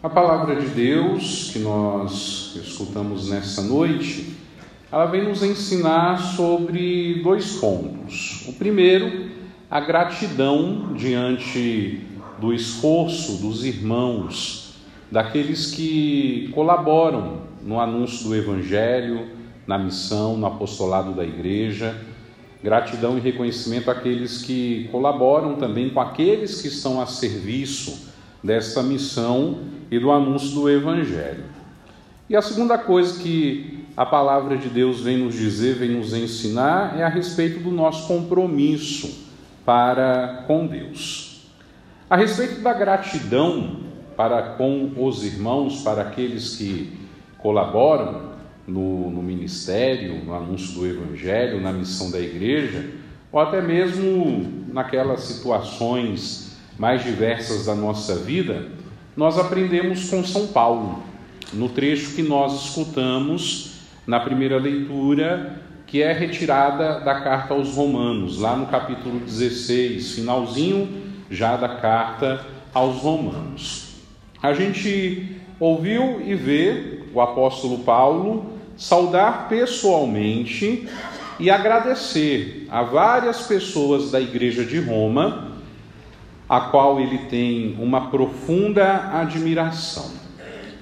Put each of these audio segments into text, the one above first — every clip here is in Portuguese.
A palavra de Deus que nós escutamos nessa noite, ela vem nos ensinar sobre dois pontos. O primeiro, a gratidão diante do esforço dos irmãos, daqueles que colaboram no anúncio do Evangelho, na missão, no apostolado da igreja. Gratidão e reconhecimento àqueles que colaboram também com aqueles que estão a serviço dessa missão e do anúncio do Evangelho. E a segunda coisa que a palavra de Deus vem nos dizer, vem nos ensinar, é a respeito do nosso compromisso para com Deus. A respeito da gratidão para com os irmãos, para aqueles que colaboram no, no ministério, no anúncio do Evangelho, na missão da igreja, ou até mesmo naquelas situações mais diversas da nossa vida, nós aprendemos com São Paulo, no trecho que nós escutamos na primeira leitura, que é retirada da carta aos Romanos, lá no capítulo 16, finalzinho já da carta aos Romanos. A gente ouviu e vê o apóstolo Paulo saudar pessoalmente e agradecer a várias pessoas da igreja de Roma a qual ele tem uma profunda admiração.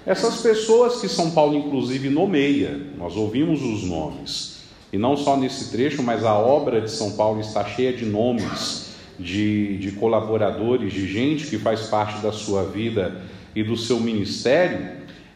Essas pessoas que São Paulo, inclusive, nomeia, nós ouvimos os nomes, e não só nesse trecho, mas a obra de São Paulo está cheia de nomes, de, de colaboradores, de gente que faz parte da sua vida e do seu ministério,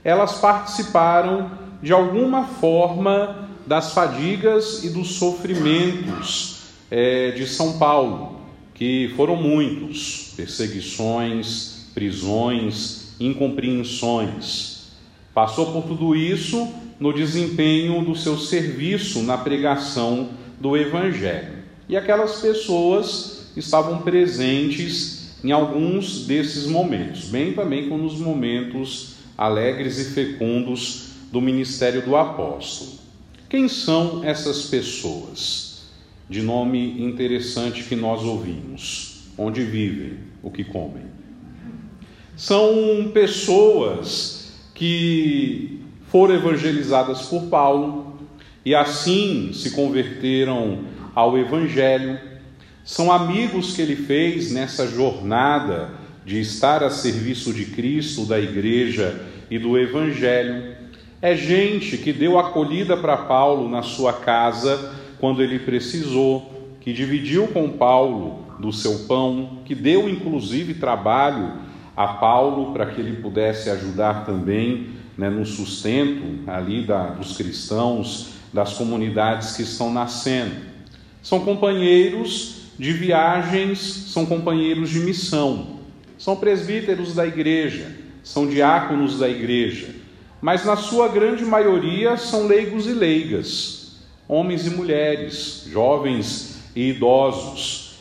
elas participaram de alguma forma das fadigas e dos sofrimentos é, de São Paulo que foram muitos perseguições, prisões, incompreensões. Passou por tudo isso no desempenho do seu serviço na pregação do Evangelho. E aquelas pessoas estavam presentes em alguns desses momentos, bem também como nos momentos alegres e fecundos do ministério do apóstolo. Quem são essas pessoas? De nome interessante que nós ouvimos: onde vivem, o que comem. São pessoas que foram evangelizadas por Paulo e assim se converteram ao Evangelho. São amigos que ele fez nessa jornada de estar a serviço de Cristo, da igreja e do Evangelho. É gente que deu acolhida para Paulo na sua casa quando ele precisou, que dividiu com Paulo do seu pão, que deu inclusive trabalho a Paulo para que ele pudesse ajudar também né, no sustento ali da, dos cristãos, das comunidades que estão nascendo. São companheiros de viagens, são companheiros de missão, são presbíteros da igreja, são diáconos da igreja, mas na sua grande maioria são leigos e leigas homens e mulheres, jovens e idosos,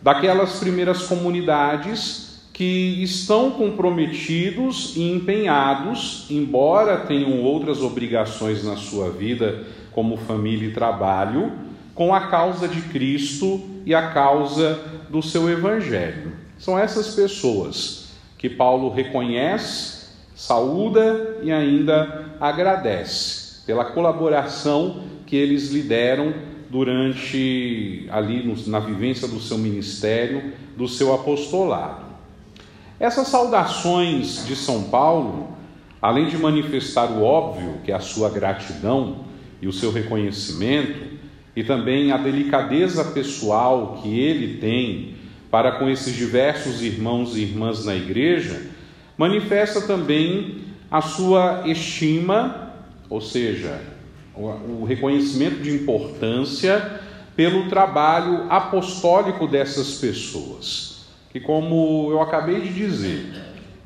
daquelas primeiras comunidades que estão comprometidos e empenhados, embora tenham outras obrigações na sua vida, como família e trabalho, com a causa de Cristo e a causa do seu Evangelho. São essas pessoas que Paulo reconhece, saúda e ainda agradece pela colaboração que eles lideram durante ali na vivência do seu ministério, do seu apostolado. Essas saudações de São Paulo, além de manifestar o óbvio, que é a sua gratidão e o seu reconhecimento, e também a delicadeza pessoal que ele tem para com esses diversos irmãos e irmãs na igreja, manifesta também a sua estima, ou seja, o reconhecimento de importância pelo trabalho apostólico dessas pessoas, que, como eu acabei de dizer,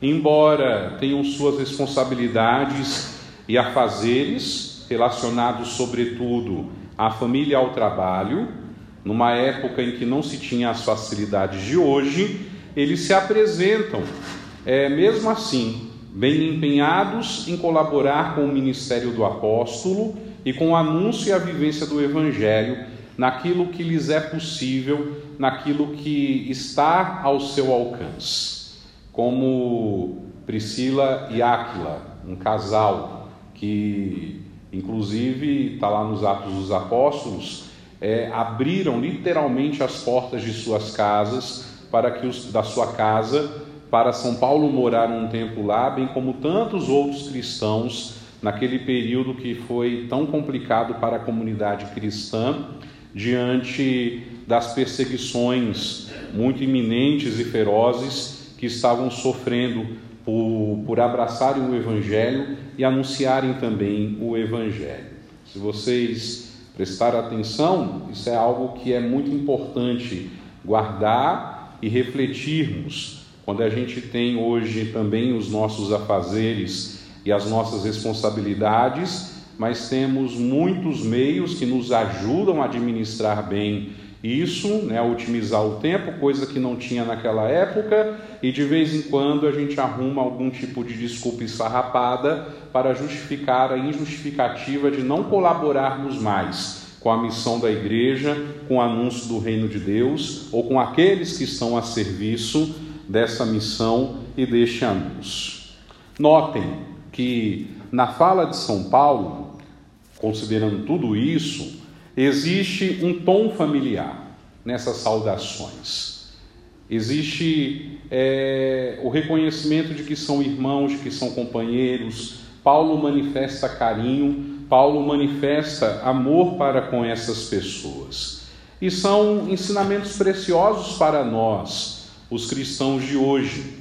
embora tenham suas responsabilidades e afazeres relacionados, sobretudo, à família e ao trabalho, numa época em que não se tinha as facilidades de hoje, eles se apresentam, é, mesmo assim, bem empenhados em colaborar com o ministério do apóstolo e com o anúncio e a vivência do Evangelho naquilo que lhes é possível, naquilo que está ao seu alcance. Como Priscila e Áquila, um casal que, inclusive, está lá nos Atos dos Apóstolos, é, abriram literalmente as portas de suas casas para que os da sua casa para São Paulo morar um tempo lá, bem como tantos outros cristãos naquele período que foi tão complicado para a comunidade cristã diante das perseguições muito iminentes e ferozes que estavam sofrendo por, por abraçarem o Evangelho e anunciarem também o Evangelho. Se vocês prestarem atenção, isso é algo que é muito importante guardar e refletirmos quando a gente tem hoje também os nossos afazeres e as nossas responsabilidades, mas temos muitos meios que nos ajudam a administrar bem isso, né, otimizar o tempo, coisa que não tinha naquela época, e de vez em quando a gente arruma algum tipo de desculpa esfarrapada para justificar a injustificativa de não colaborarmos mais com a missão da igreja, com o anúncio do reino de Deus ou com aqueles que estão a serviço dessa missão e deste anúncio. Notem que na fala de São Paulo, considerando tudo isso, existe um tom familiar nessas saudações. Existe é, o reconhecimento de que são irmãos, de que são companheiros. Paulo manifesta carinho, Paulo manifesta amor para com essas pessoas. E são ensinamentos preciosos para nós, os cristãos de hoje,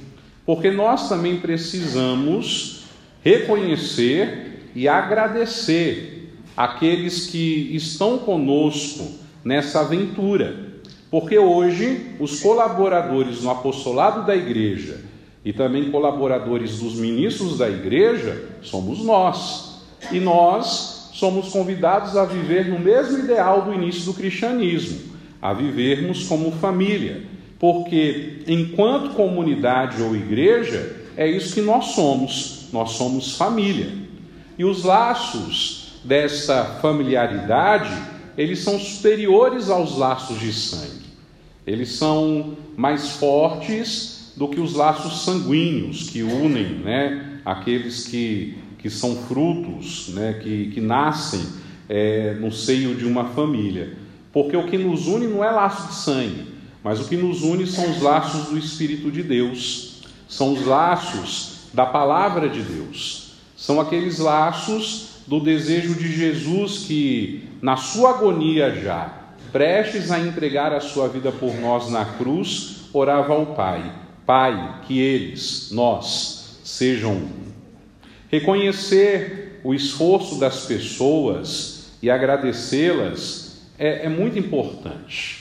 porque nós também precisamos reconhecer e agradecer aqueles que estão conosco nessa aventura, porque hoje os colaboradores no apostolado da igreja e também colaboradores dos ministros da igreja somos nós, e nós somos convidados a viver no mesmo ideal do início do cristianismo, a vivermos como família, porque enquanto comunidade ou igreja, é isso que nós somos, nós somos família. E os laços dessa familiaridade, eles são superiores aos laços de sangue. Eles são mais fortes do que os laços sanguíneos que unem né, aqueles que, que são frutos, né, que, que nascem é, no seio de uma família. Porque o que nos une não é laço de sangue, mas o que nos une são os laços do Espírito de Deus, são os laços da palavra de Deus, são aqueles laços do desejo de Jesus que, na sua agonia já, prestes a entregar a sua vida por nós na cruz, orava ao Pai: Pai, que eles, nós, sejam um. Reconhecer o esforço das pessoas e agradecê-las é, é muito importante.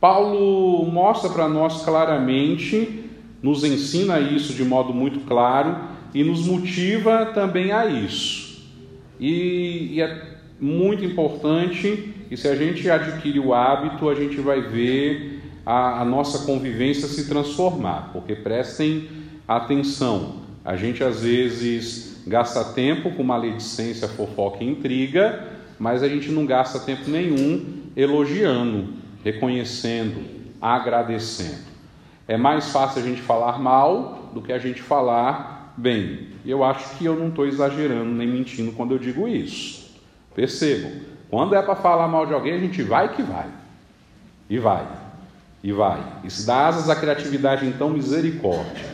Paulo mostra para nós claramente, nos ensina isso de modo muito claro e nos motiva também a isso. E, e é muito importante, e se a gente adquire o hábito, a gente vai ver a, a nossa convivência se transformar, porque prestem atenção, a gente às vezes gasta tempo com maledicência, fofoca e intriga, mas a gente não gasta tempo nenhum elogiando, reconhecendo, agradecendo. É mais fácil a gente falar mal do que a gente falar bem. Eu acho que eu não estou exagerando nem mentindo quando eu digo isso. Percebam, quando é para falar mal de alguém, a gente vai que vai. E vai. E vai. E se dá asas à criatividade, então, misericórdia.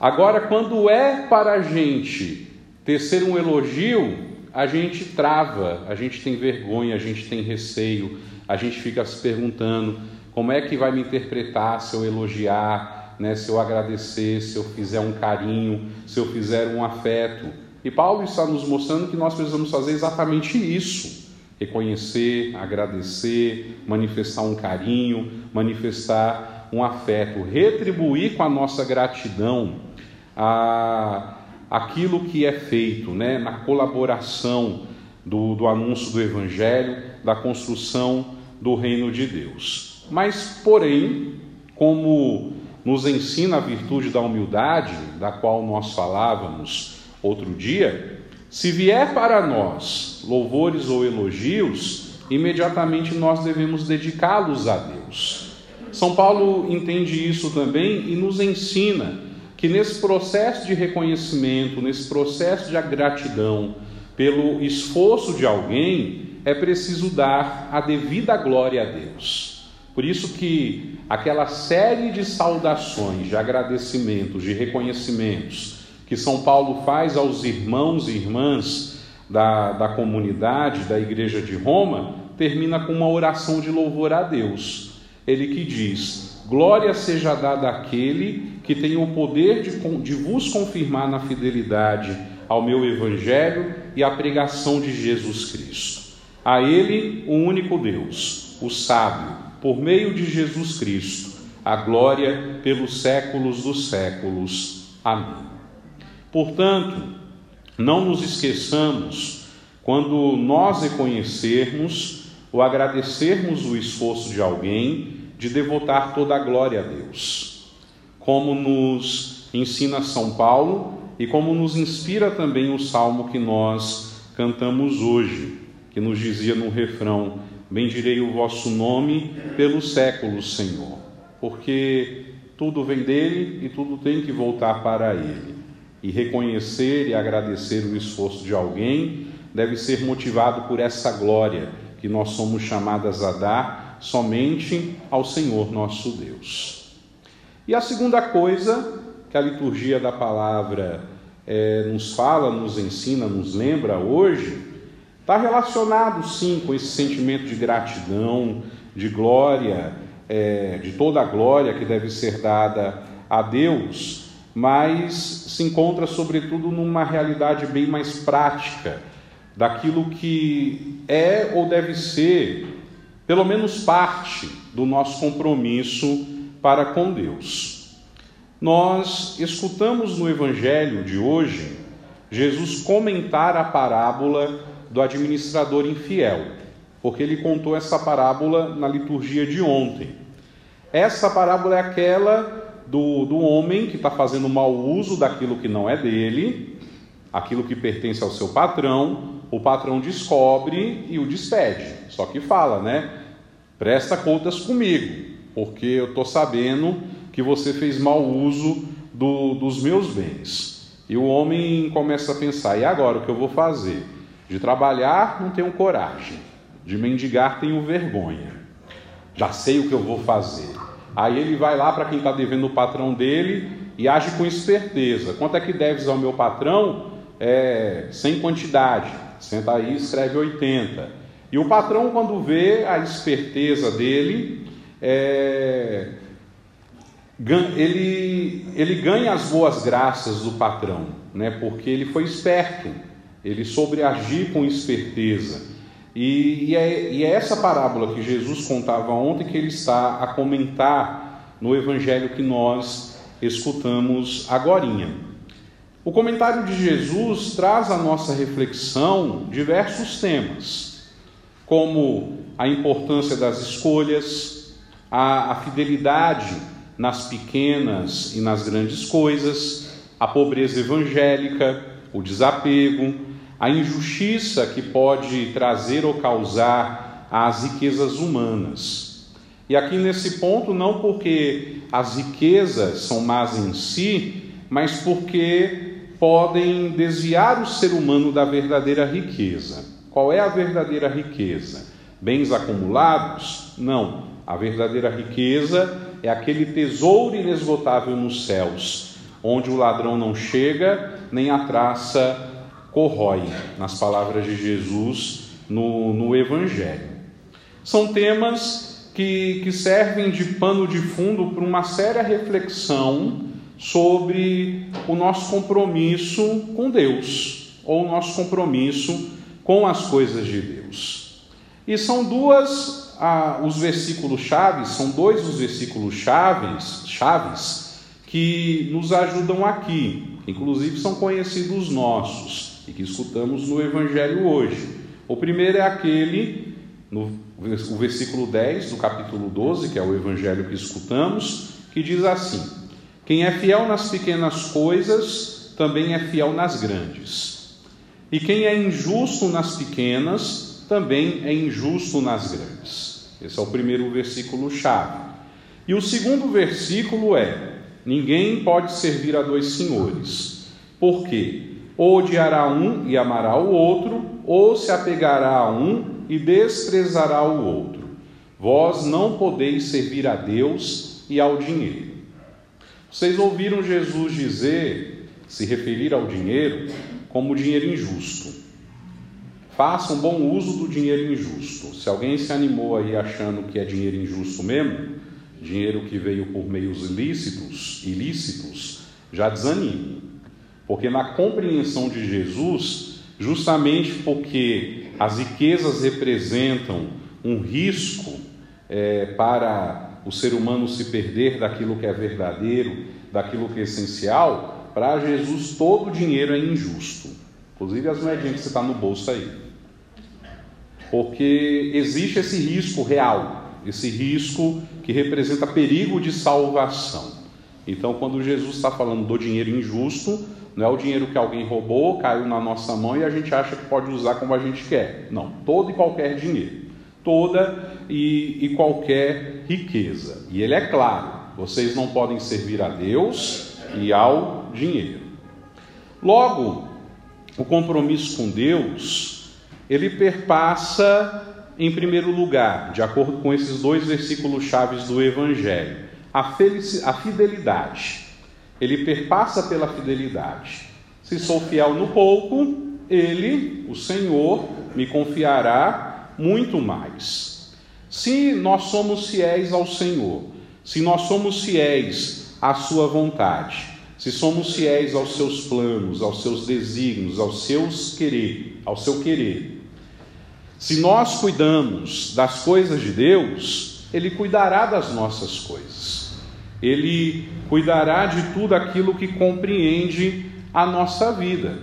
Agora, quando é para a gente tecer um elogio, a gente trava, a gente tem vergonha, a gente tem receio, a gente fica se perguntando como é que vai me interpretar se eu elogiar, né, se eu agradecer, se eu fizer um carinho, se eu fizer um afeto. E Paulo está nos mostrando que nós precisamos fazer exatamente isso: reconhecer, agradecer, manifestar um carinho, manifestar um afeto, retribuir com a nossa gratidão a, aquilo que é feito né, na colaboração do, do anúncio do Evangelho, da construção do reino de Deus. Mas, porém, como nos ensina a virtude da humildade, da qual nós falávamos outro dia, se vier para nós louvores ou elogios, imediatamente nós devemos dedicá-los a Deus. São Paulo entende isso também e nos ensina que nesse processo de reconhecimento, nesse processo de gratidão pelo esforço de alguém, é preciso dar a devida glória a Deus. Por isso que aquela série de saudações, de agradecimentos, de reconhecimentos que São Paulo faz aos irmãos e irmãs da, da comunidade, da igreja de Roma, termina com uma oração de louvor a Deus. Ele que diz: Glória seja dada àquele que tem o poder de, de vos confirmar na fidelidade ao meu evangelho e à pregação de Jesus Cristo. A Ele, o único Deus, o sábio, por meio de Jesus Cristo, a glória pelos séculos dos séculos. Amém. Portanto, não nos esqueçamos, quando nós reconhecermos ou agradecermos o esforço de alguém, de devotar toda a glória a Deus. Como nos ensina São Paulo e como nos inspira também o salmo que nós cantamos hoje que nos dizia no refrão: Bendirei o vosso nome pelos séculos, Senhor, porque tudo vem dele e tudo tem que voltar para ele. E reconhecer e agradecer o esforço de alguém deve ser motivado por essa glória que nós somos chamadas a dar somente ao Senhor nosso Deus. E a segunda coisa que a liturgia da palavra é, nos fala, nos ensina, nos lembra hoje Está relacionado sim com esse sentimento de gratidão, de glória, é, de toda a glória que deve ser dada a Deus, mas se encontra sobretudo numa realidade bem mais prática daquilo que é ou deve ser, pelo menos parte do nosso compromisso para com Deus. Nós escutamos no Evangelho de hoje Jesus comentar a parábola do administrador infiel, porque ele contou essa parábola na liturgia de ontem. Essa parábola é aquela do, do homem que está fazendo mau uso daquilo que não é dele, aquilo que pertence ao seu patrão, o patrão descobre e o despede. Só que fala, né? Presta contas comigo, porque eu estou sabendo que você fez mau uso do, dos meus bens. E o homem começa a pensar: e agora o que eu vou fazer? De trabalhar, não tenho coragem. De mendigar, tenho vergonha. Já sei o que eu vou fazer. Aí ele vai lá para quem está devendo o patrão dele e age com esperteza. Quanto é que deves ao meu patrão? É, sem quantidade. Senta aí, escreve 80. E o patrão, quando vê a esperteza dele, é, ele, ele ganha as boas graças do patrão, né? porque ele foi esperto ele soube agir com esperteza. E, e, é, e é essa parábola que Jesus contava ontem que ele está a comentar no evangelho que nós escutamos agorinha. O comentário de Jesus traz à nossa reflexão diversos temas, como a importância das escolhas, a, a fidelidade nas pequenas e nas grandes coisas, a pobreza evangélica, o desapego, a injustiça que pode trazer ou causar às riquezas humanas. E aqui nesse ponto, não porque as riquezas são más em si, mas porque podem desviar o ser humano da verdadeira riqueza. Qual é a verdadeira riqueza? Bens acumulados? Não. A verdadeira riqueza é aquele tesouro inesgotável nos céus, onde o ladrão não chega, nem a traça corrói, nas palavras de Jesus no, no Evangelho. São temas que, que servem de pano de fundo para uma séria reflexão sobre o nosso compromisso com Deus, ou o nosso compromisso com as coisas de Deus. E são duas, ah, os versículos chaves, são dois os versículos chaves, chaves que nos ajudam aqui, inclusive são conhecidos nossos e que escutamos no Evangelho hoje. O primeiro é aquele, no o versículo 10 do capítulo 12, que é o Evangelho que escutamos, que diz assim: Quem é fiel nas pequenas coisas, também é fiel nas grandes. E quem é injusto nas pequenas, também é injusto nas grandes. Esse é o primeiro versículo chave. E o segundo versículo é: Ninguém pode servir a dois senhores. Por quê? Ou odiará um e amará o outro, ou se apegará a um e desprezará o outro. Vós não podeis servir a Deus e ao dinheiro. Vocês ouviram Jesus dizer, se referir ao dinheiro, como dinheiro injusto. Façam bom uso do dinheiro injusto. Se alguém se animou aí achando que é dinheiro injusto mesmo, dinheiro que veio por meios ilícitos, ilícitos, já desanime. Porque na compreensão de Jesus, justamente porque as riquezas representam um risco é, para o ser humano se perder daquilo que é verdadeiro, daquilo que é essencial, para Jesus todo dinheiro é injusto. Inclusive as moedinhas que você está no bolso aí. Porque existe esse risco real, esse risco que representa perigo de salvação. Então, quando Jesus está falando do dinheiro injusto, não é o dinheiro que alguém roubou, caiu na nossa mão e a gente acha que pode usar como a gente quer. Não, todo e qualquer dinheiro. Toda e, e qualquer riqueza. E ele é claro: vocês não podem servir a Deus e ao dinheiro. Logo, o compromisso com Deus, ele perpassa, em primeiro lugar, de acordo com esses dois versículos chaves do Evangelho, a, a fidelidade. Ele perpassa pela fidelidade. Se sou fiel no pouco, ele, o Senhor, me confiará muito mais. Se nós somos fiéis ao Senhor, se nós somos fiéis à Sua vontade, se somos fiéis aos seus planos, aos seus desígnios, aos seus querer, ao seu querer. Se nós cuidamos das coisas de Deus, ele cuidará das nossas coisas. Ele cuidará de tudo aquilo que compreende a nossa vida.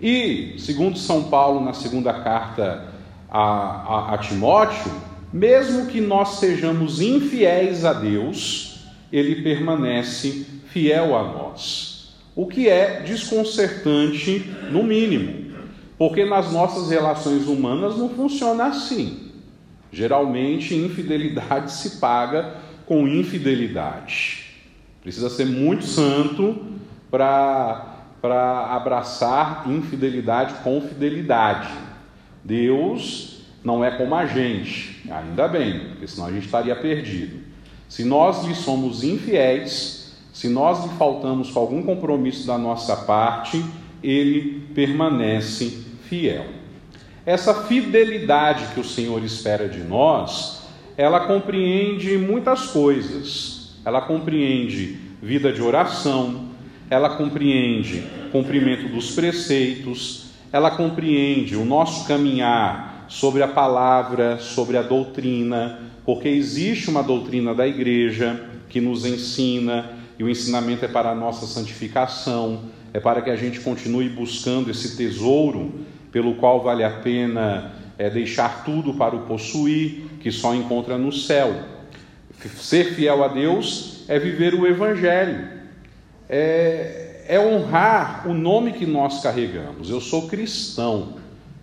E, segundo São Paulo, na segunda carta a, a, a Timóteo, mesmo que nós sejamos infiéis a Deus, ele permanece fiel a nós. O que é desconcertante, no mínimo, porque nas nossas relações humanas não funciona assim. Geralmente, infidelidade se paga com infidelidade. Precisa ser muito santo para abraçar infidelidade com fidelidade. Deus não é como a gente, ainda bem, porque senão a gente estaria perdido. Se nós lhe somos infiéis, se nós lhe faltamos com algum compromisso da nossa parte, ele permanece fiel. Essa fidelidade que o Senhor espera de nós, ela compreende muitas coisas. Ela compreende vida de oração, ela compreende cumprimento dos preceitos, ela compreende o nosso caminhar sobre a palavra, sobre a doutrina, porque existe uma doutrina da igreja que nos ensina e o ensinamento é para a nossa santificação, é para que a gente continue buscando esse tesouro pelo qual vale a pena é, deixar tudo para o possuir, que só encontra no céu. Ser fiel a Deus é viver o Evangelho, é, é honrar o nome que nós carregamos. Eu sou cristão,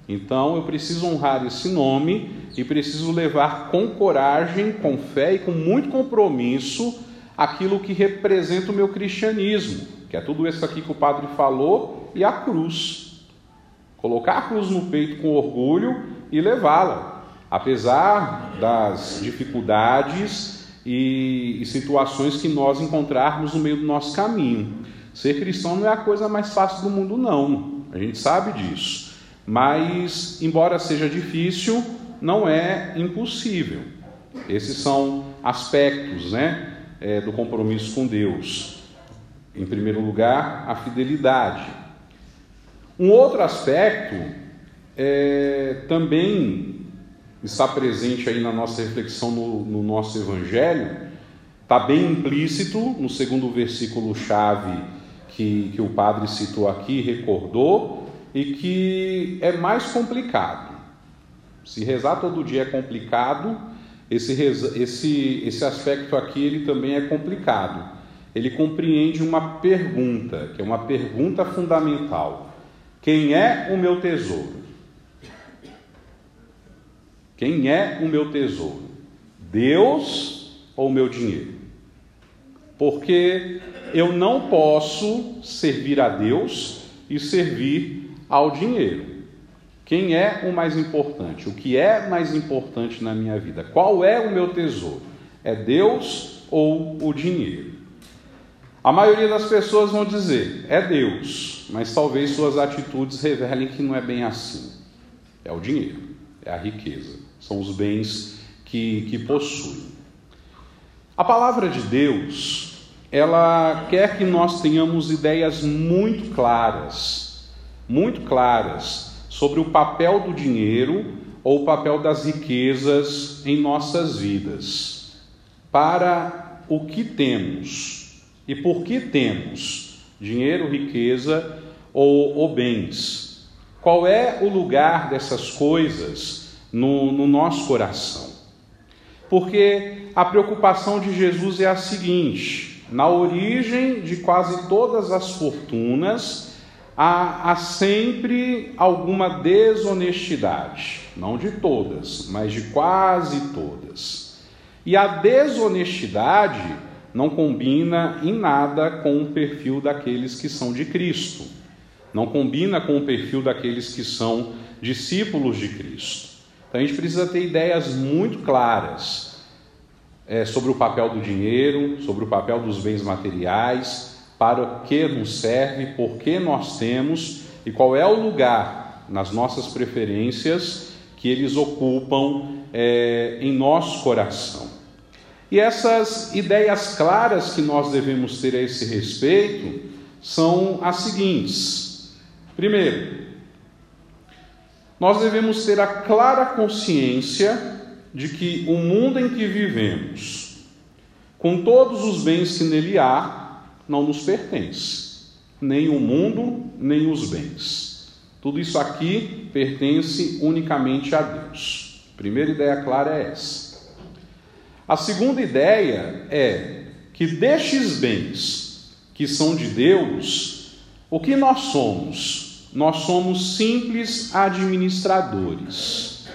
então eu preciso honrar esse nome e preciso levar com coragem, com fé e com muito compromisso aquilo que representa o meu cristianismo, que é tudo isso aqui que o padre falou, e a cruz. Colocar a cruz no peito com orgulho e levá-la, apesar das dificuldades e, e situações que nós encontrarmos no meio do nosso caminho. Ser cristão não é a coisa mais fácil do mundo, não. A gente sabe disso. Mas, embora seja difícil, não é impossível. Esses são aspectos, né? é, do compromisso com Deus. Em primeiro lugar, a fidelidade. Um outro aspecto é, também está presente aí na nossa reflexão no, no nosso Evangelho, está bem implícito no segundo versículo-chave que, que o padre citou aqui, recordou, e que é mais complicado. Se rezar todo dia é complicado, esse, esse, esse aspecto aqui ele também é complicado. Ele compreende uma pergunta, que é uma pergunta fundamental: Quem é o meu tesouro? Quem é o meu tesouro? Deus ou meu dinheiro? porque eu não posso servir a Deus e servir ao dinheiro. Quem é o mais importante? O que é mais importante na minha vida? Qual é o meu tesouro? É Deus ou o dinheiro? A maioria das pessoas vão dizer, é Deus, mas talvez suas atitudes revelem que não é bem assim. É o dinheiro, é a riqueza, são os bens que, que possuem. A palavra de Deus, ela quer que nós tenhamos ideias muito claras, muito claras, sobre o papel do dinheiro ou o papel das riquezas em nossas vidas, para o que temos e por que temos dinheiro, riqueza ou, ou bens. Qual é o lugar dessas coisas no, no nosso coração? Porque a preocupação de Jesus é a seguinte: na origem de quase todas as fortunas, há, há, sempre alguma desonestidade. Não de todas, mas de quase todas. E a desonestidade não combina em nada com o perfil daqueles que são de Cristo. Não combina com o perfil daqueles que são discípulos de Cristo. Então a gente precisa ter ideias muito claras é, sobre o papel do dinheiro, sobre o papel dos bens materiais, para que nos serve, por que nós temos e qual é o lugar nas nossas preferências que eles ocupam é, em nosso coração. E essas ideias claras que nós devemos ter a esse respeito são as seguintes: primeiro, nós devemos ter a clara consciência de que o mundo em que vivemos, com todos os bens que nele há, não nos pertence, nem o mundo, nem os bens. Tudo isso aqui pertence unicamente a Deus. primeira ideia clara é essa. A segunda ideia é que destes bens que são de Deus, o que nós somos? nós somos simples administradores.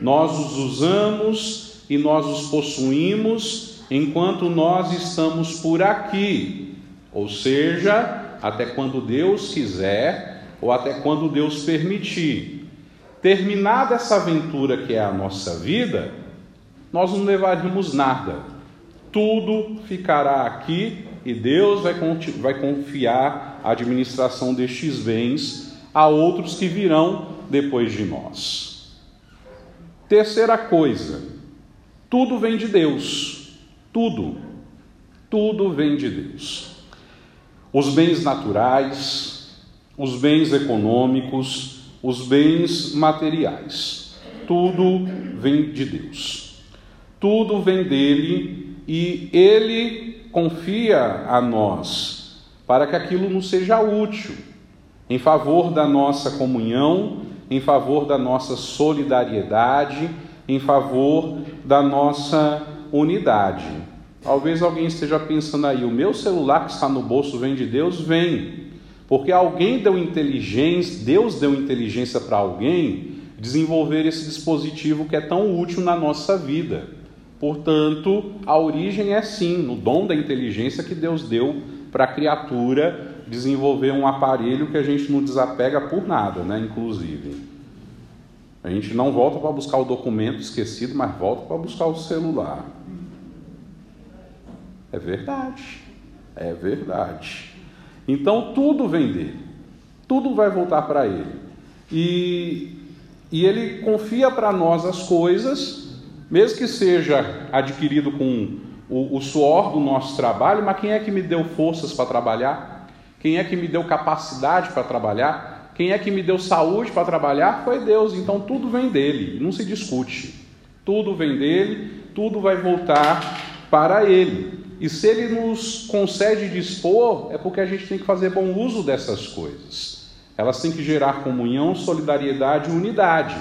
Nós os usamos e nós os possuímos enquanto nós estamos por aqui, ou seja, até quando Deus quiser ou até quando Deus permitir. Terminada essa aventura que é a nossa vida, nós não levaríamos nada. Tudo ficará aqui e Deus vai, vai confiar a administração destes bens a outros que virão depois de nós. Terceira coisa, tudo vem de Deus. Tudo. Tudo vem de Deus. Os bens naturais, os bens econômicos, os bens materiais. Tudo vem de Deus. Tudo vem dele e ele confia a nós para que aquilo nos seja útil em favor da nossa comunhão, em favor da nossa solidariedade, em favor da nossa unidade. Talvez alguém esteja pensando aí, o meu celular que está no bolso vem de Deus? Vem. Porque alguém deu inteligência, Deus deu inteligência para alguém desenvolver esse dispositivo que é tão útil na nossa vida. Portanto, a origem é sim no dom da inteligência que Deus deu para a criatura desenvolver um aparelho que a gente não desapega por nada, né? Inclusive. A gente não volta para buscar o documento esquecido, mas volta para buscar o celular. É verdade. É verdade. Então tudo vem dele. Tudo vai voltar para ele. E, e ele confia para nós as coisas, mesmo que seja adquirido com o, o suor do nosso trabalho, mas quem é que me deu forças para trabalhar? Quem é que me deu capacidade para trabalhar? Quem é que me deu saúde para trabalhar? Foi Deus. Então tudo vem dele, não se discute. Tudo vem dele, tudo vai voltar para ele. E se ele nos concede dispor, é porque a gente tem que fazer bom uso dessas coisas. Elas têm que gerar comunhão, solidariedade e unidade.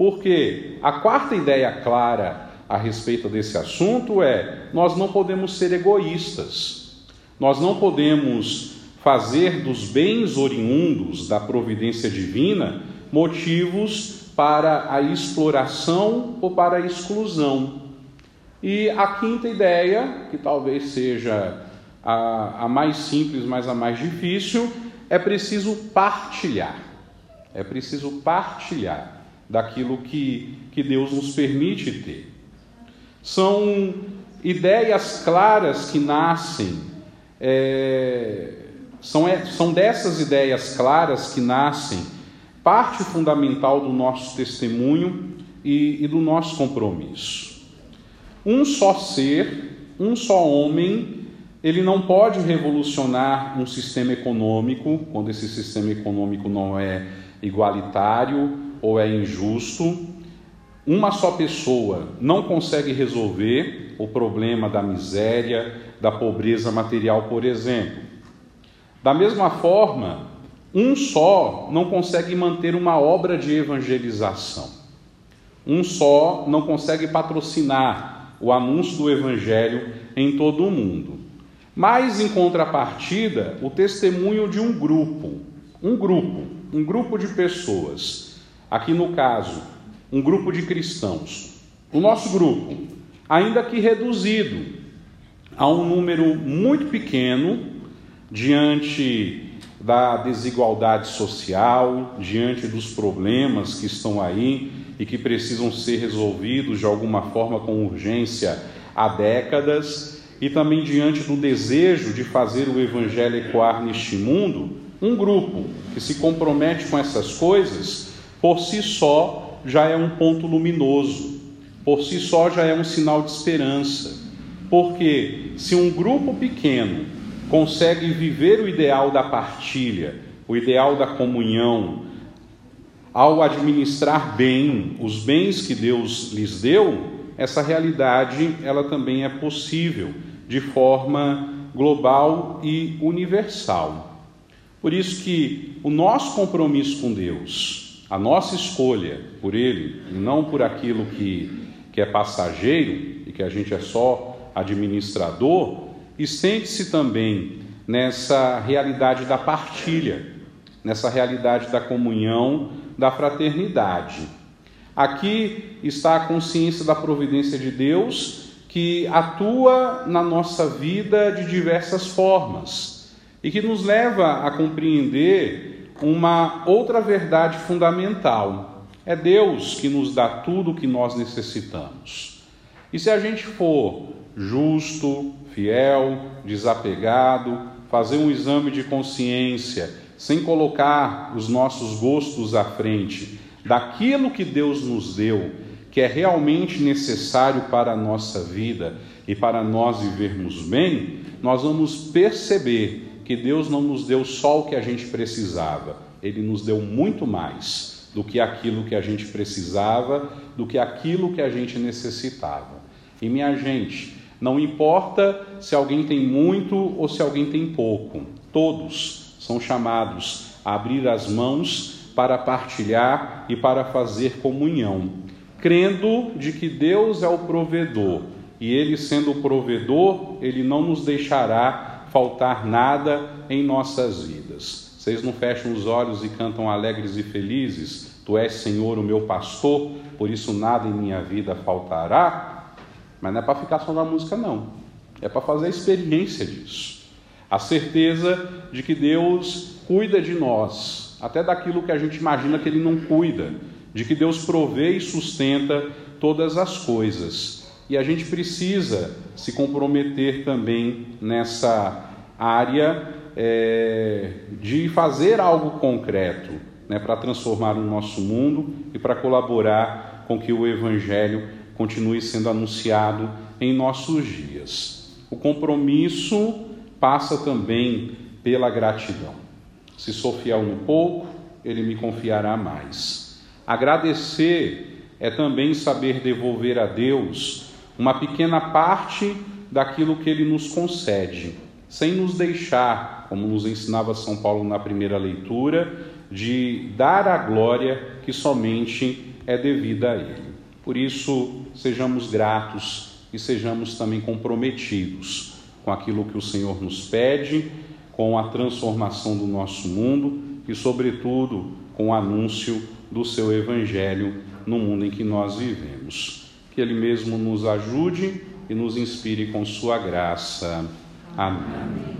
Porque a quarta ideia clara a respeito desse assunto é: nós não podemos ser egoístas. Nós não podemos fazer dos bens oriundos da providência divina motivos para a exploração ou para a exclusão. E a quinta ideia, que talvez seja a, a mais simples, mas a mais difícil, é preciso partilhar. É preciso partilhar daquilo que, que Deus nos permite ter. São ideias claras que nascem, é, são, é, são dessas ideias claras que nascem parte fundamental do nosso testemunho e, e do nosso compromisso. Um só ser, um só homem, ele não pode revolucionar um sistema econômico, quando esse sistema econômico não é igualitário ou é injusto. Uma só pessoa não consegue resolver o problema da miséria, da pobreza material, por exemplo. Da mesma forma, um só não consegue manter uma obra de evangelização. Um só não consegue patrocinar o anúncio do evangelho em todo o mundo. Mas, em contrapartida, o testemunho de um grupo, um grupo, um grupo de pessoas, aqui no caso, um grupo de cristãos, o nosso grupo, ainda que reduzido a um número muito pequeno, diante da desigualdade social, diante dos problemas que estão aí e que precisam ser resolvidos de alguma forma com urgência há décadas, e também diante do desejo de fazer o evangelho ecoar neste mundo, um grupo que se compromete com essas coisas, por si só já é um ponto luminoso, por si só já é um sinal de esperança. Porque se um grupo pequeno consegue viver o ideal da partilha, o ideal da comunhão, ao administrar bem os bens que Deus lhes deu, essa realidade ela também é possível de forma global e universal. Por isso que o nosso compromisso com Deus, a nossa escolha por Ele, e não por aquilo que, que é passageiro e que a gente é só administrador, estende-se também nessa realidade da partilha, nessa realidade da comunhão, da fraternidade. Aqui está a consciência da providência de Deus que atua na nossa vida de diversas formas e que nos leva a compreender uma outra verdade fundamental. É Deus que nos dá tudo o que nós necessitamos. E se a gente for justo, fiel, desapegado, fazer um exame de consciência, sem colocar os nossos gostos à frente, daquilo que Deus nos deu, que é realmente necessário para a nossa vida e para nós vivermos bem, nós vamos perceber que Deus não nos deu só o que a gente precisava, Ele nos deu muito mais do que aquilo que a gente precisava, do que aquilo que a gente necessitava. E minha gente, não importa se alguém tem muito ou se alguém tem pouco, todos são chamados a abrir as mãos para partilhar e para fazer comunhão, crendo de que Deus é o provedor e Ele, sendo o provedor, Ele não nos deixará faltar nada em nossas vidas. Vocês não fecham os olhos e cantam alegres e felizes? Tu és, Senhor, o meu pastor, por isso nada em minha vida faltará? Mas não é para ficar só na música, não. É para fazer a experiência disso. A certeza de que Deus cuida de nós, até daquilo que a gente imagina que Ele não cuida, de que Deus provê e sustenta todas as coisas. E a gente precisa se comprometer também nessa área é, de fazer algo concreto né, para transformar o nosso mundo e para colaborar com que o Evangelho continue sendo anunciado em nossos dias. O compromisso passa também pela gratidão. Se sou fiel no pouco, ele me confiará mais. Agradecer é também saber devolver a Deus uma pequena parte daquilo que ele nos concede, sem nos deixar, como nos ensinava São Paulo na primeira leitura, de dar a glória que somente é devida a ele. Por isso, sejamos gratos e sejamos também comprometidos com aquilo que o Senhor nos pede, com a transformação do nosso mundo e, sobretudo, com o anúncio do seu Evangelho no mundo em que nós vivemos. Que Ele mesmo nos ajude e nos inspire com Sua graça. Amém.